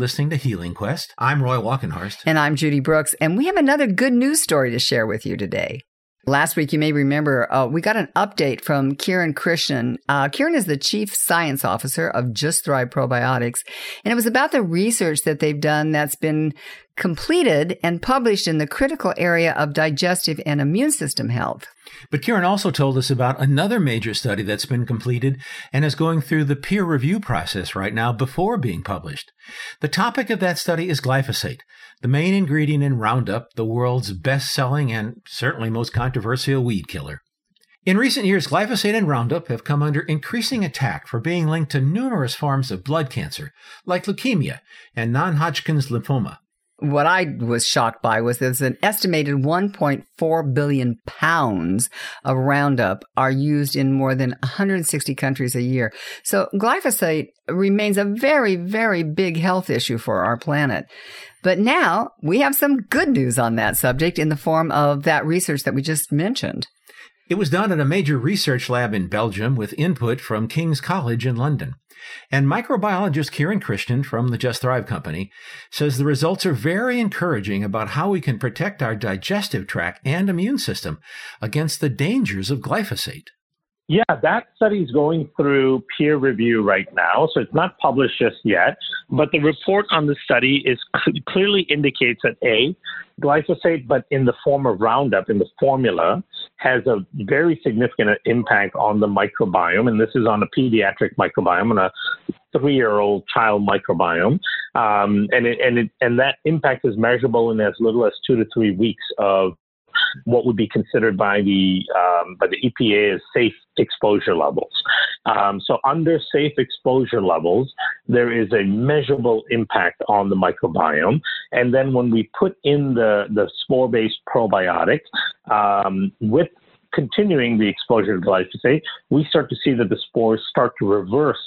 listening to Healing Quest. I'm Roy Walkenhorst. And I'm Judy Brooks. And we have another good news story to share with you today. Last week, you may remember, uh, we got an update from Kiran Krishnan. Uh, Kiran is the chief science officer of Just Thrive Probiotics, and it was about the research that they've done that's been completed and published in the critical area of digestive and immune system health. But Kiran also told us about another major study that's been completed and is going through the peer review process right now before being published. The topic of that study is glyphosate, the main ingredient in Roundup, the world's best selling and certainly most controversial weed killer. In recent years, glyphosate and Roundup have come under increasing attack for being linked to numerous forms of blood cancer, like leukemia and non Hodgkin's lymphoma what I was shocked by was there's an estimated 1.4 billion pounds of Roundup are used in more than 160 countries a year. So glyphosate remains a very, very big health issue for our planet. But now we have some good news on that subject in the form of that research that we just mentioned. It was done at a major research lab in Belgium with input from King's College in London. And microbiologist Kiran Krishnan from the Just Thrive Company says the results are very encouraging about how we can protect our digestive tract and immune system against the dangers of glyphosate. Yeah, that study is going through peer review right now, so it's not published just yet. But the report on the study is clearly indicates that a glyphosate, but in the form of Roundup in the formula, has a very significant impact on the microbiome, and this is on a pediatric microbiome and a three-year-old child microbiome, um, and it, and it, and that impact is measurable in as little as two to three weeks of what would be considered by the um, by the EPA as safe exposure levels. Um, so under safe exposure levels, there is a measurable impact on the microbiome. And then when we put in the the spore-based probiotic um, with continuing the exposure to glyphosate, we start to see that the spores start to reverse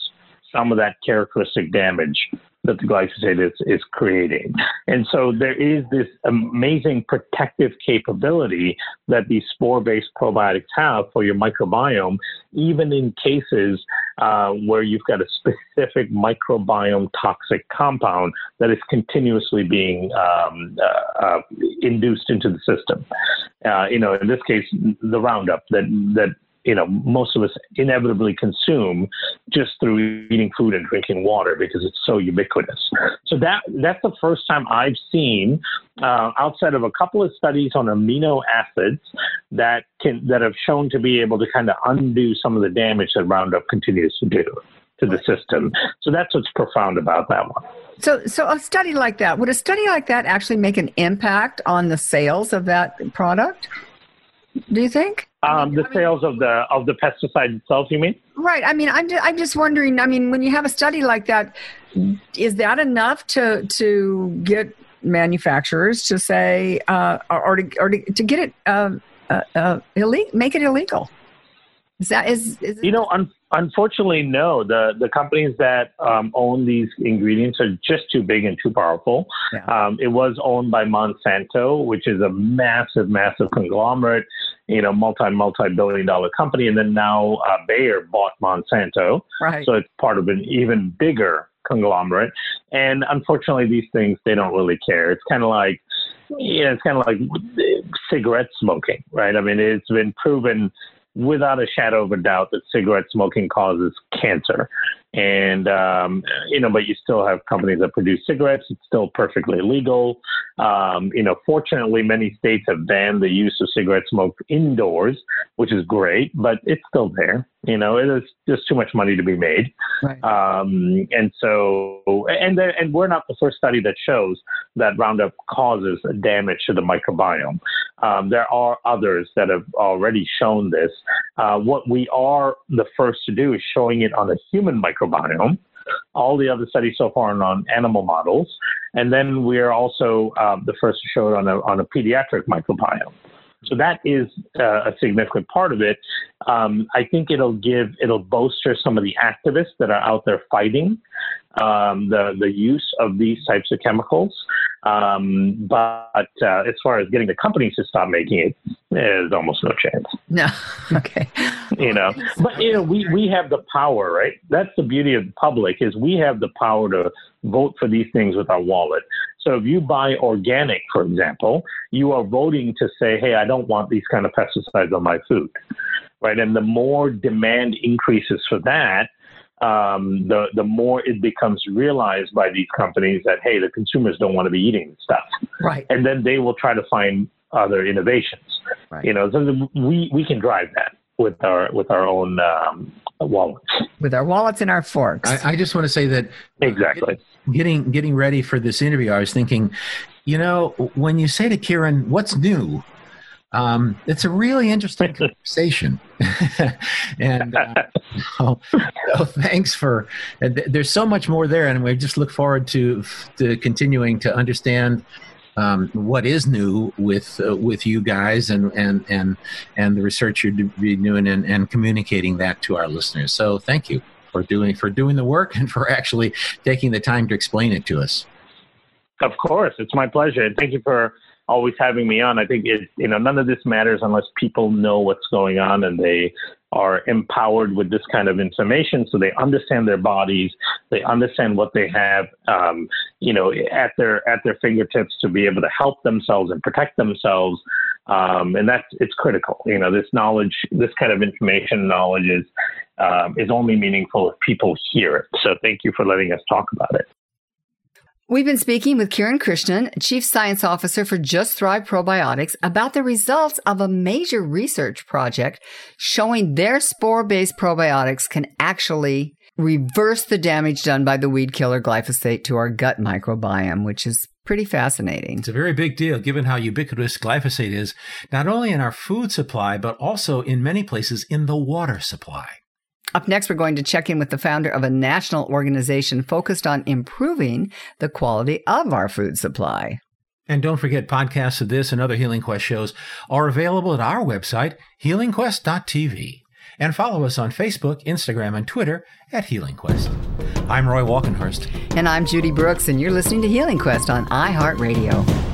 some of that characteristic damage that the glyphosate is, is creating. And so there is this amazing protective capability that these spore based probiotics have for your microbiome, even in cases uh, where you've got a specific microbiome toxic compound that is continuously being um, uh, uh, induced into the system. Uh, you know, in this case, the Roundup that, that you know most of us inevitably consume just through eating food and drinking water because it's so ubiquitous. So that that's the first time I've seen uh, outside of a couple of studies on amino acids that can that have shown to be able to kind of undo some of the damage that Roundup continues to do to the system. So that's what's profound about that one. So, so a study like that would a study like that actually make an impact on the sales of that product? Do you think? Um, the sales of the of the pesticide itself, you mean? Right. I mean, I'm just, I'm just wondering. I mean, when you have a study like that, is that enough to to get manufacturers to say uh, or, or, to, or to, to get it uh, uh, uh illegal, make it illegal? Is that is, is you know? Un- Unfortunately, no. The the companies that um, own these ingredients are just too big and too powerful. Yeah. Um, it was owned by Monsanto, which is a massive, massive conglomerate, you know, multi multi billion dollar company, and then now uh, Bayer bought Monsanto, right. so it's part of an even bigger conglomerate. And unfortunately, these things they don't really care. It's kind of like yeah, it's kind of like cigarette smoking, right? I mean, it's been proven without a shadow of a doubt that cigarette smoking causes cancer. And, um, you know, but you still have companies that produce cigarettes. It's still perfectly legal. Um, you know, fortunately, many states have banned the use of cigarette smoke indoors, which is great, but it's still there. You know, it is just too much money to be made. Right. Um, and so, and there, and we're not the first study that shows that Roundup causes damage to the microbiome. Um, there are others that have already shown this. Uh, what we are the first to do is showing it on a human microbiome. All the other studies so far are on animal models, and then we are also um, the first to show it on a on a pediatric microbiome. So that is uh, a significant part of it. Um, I think it'll give, it'll bolster some of the activists that are out there fighting um, the the use of these types of chemicals. Um, but uh, as far as getting the companies to stop making it, there's almost no chance. No. Okay. you know, but you know, we we have the power, right? That's the beauty of the public is we have the power to vote for these things with our wallet. So if you buy organic, for example, you are voting to say, hey, I don't want these kind of pesticides on my food, right? And the more demand increases for that, um, the the more it becomes realized by these companies that hey, the consumers don't want to be eating this stuff, right? And then they will try to find other innovations. Right. You know, so we we can drive that with our with our own um, wallets. With our wallets and our forks. I, I just want to say that exactly. Getting getting ready for this interview, I was thinking, you know, when you say to Kiran, "What's new?" Um, it's a really interesting conversation, and uh, so, so, thanks for. Uh, there's so much more there, and we just look forward to to continuing to understand um, what is new with uh, with you guys and and and and the research you're doing and, and communicating that to our listeners. So thank you for doing for doing the work and for actually taking the time to explain it to us. Of course, it's my pleasure. Thank you for always having me on. I think it, you know, none of this matters unless people know what's going on and they are empowered with this kind of information so they understand their bodies, they understand what they have, um, you know, at their at their fingertips to be able to help themselves and protect themselves. Um, and that's it's critical. You know, this knowledge, this kind of information knowledge is um, is only meaningful if people hear it. So thank you for letting us talk about it. We've been speaking with Kiran Krishnan, Chief Science Officer for Just Thrive Probiotics, about the results of a major research project showing their spore based probiotics can actually reverse the damage done by the weed killer glyphosate to our gut microbiome, which is pretty fascinating. It's a very big deal given how ubiquitous glyphosate is, not only in our food supply, but also in many places in the water supply. Up next, we're going to check in with the founder of a national organization focused on improving the quality of our food supply. And don't forget, podcasts of this and other Healing Quest shows are available at our website, healingquest.tv. And follow us on Facebook, Instagram, and Twitter at Healing Quest. I'm Roy Walkenhorst. And I'm Judy Brooks, and you're listening to Healing Quest on iHeartRadio.